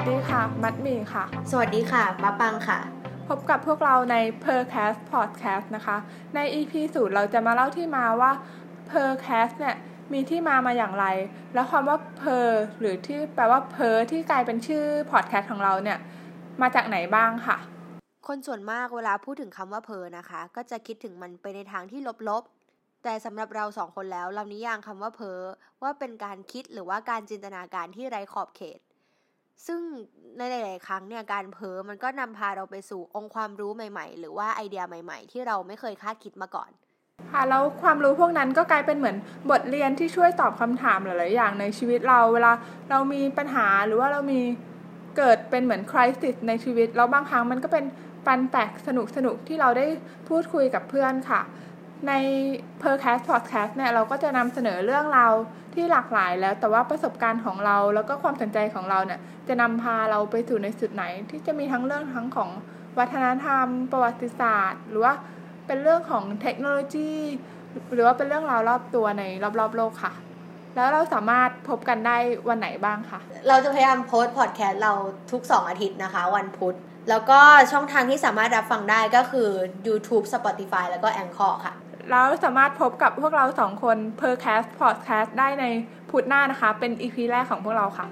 สดีค่ะ มัดมีค่ะ สวัสดีค่ะมะปังค่ะ พบกับพวกเราใน Percast Podcast นะคะ ใน EP สูตรเราจะมาเล่าที่มาว่า Percast เนี่ยมีที่มามาอย่างไร แล้วความว่า Per หรือที่แปลว่า Per ที่กลายเป็นชื่อ podcast ของเราเนี่ย มาจากไหนบ้างค่ะ คนส่วนมากเวลาพูดถึงคำว่าเพอนะคะ ก็จะคิดถึงมันไปในทางที่ลบๆแต่สำหรับเราสองคนแล้ว เรานิยามคำว่าเพอว่าเป็นการคิดหรือว่าการจินตนาการที่ไร้ขอบเขต ซึ่งในหลาย ๆ ครั้งเนี่ยการเพ้อมันก็นำพาเราไปสู่องค์ความรู้ใหม่ ๆ หรือว่าไอเดียใหม่ ๆ ที่เราไม่เคยคาดคิดมาก่อน ค่ะแล้วความรู้พวกนั้นก็กลายเป็นเหมือนบทเรียนที่ช่วยตอบคำถามหลาย ๆ อย่างในชีวิตเราเวลาเรามีปัญหาหรือว่าเรามีเกิดเป็นเหมือนคริสิสในชีวิตแล้วบางครั้งมันก็เป็นปันแปลกสนุกสนุกที่เราได้พูดคุยกับเพื่อนค่ะ ใน Percast Podcast เนี่ยเราก็จะนำเสนอเรื่องราวที่หลากหลายแล้ว แต่ว่าประสบการณ์ของเราแล้วก็ความสนใจของเราเนี่ยจะนำพาเราไปสู่ในจุดไหน ที่จะมีทั้งเรื่องทั้งของวัฒนธรรม ประวัติศาสตร์ หรือว่าเป็นเรื่องของเทคโนโลยี หรือว่าเป็นเรื่องราวรอบตัวในรอบๆโลกค่ะ แล้วเราสามารถพบกันได้วันไหนบ้างคะเราจะพยายามโพสต์พอดแคสต์เราทุก 2 อาทิตย์นะคะ วันพุธแล้วก็ช่องทางที่สามารถรับฟังได้ก็คือ YouTube Spotify แล้วก็ Anchor ค่ะ แล้วสามารถพบกับพวกเราสองคน Percast Podcast ได้ในพุธหน้านะคะ เป็นอีพีแรกของพวกเราค่ะ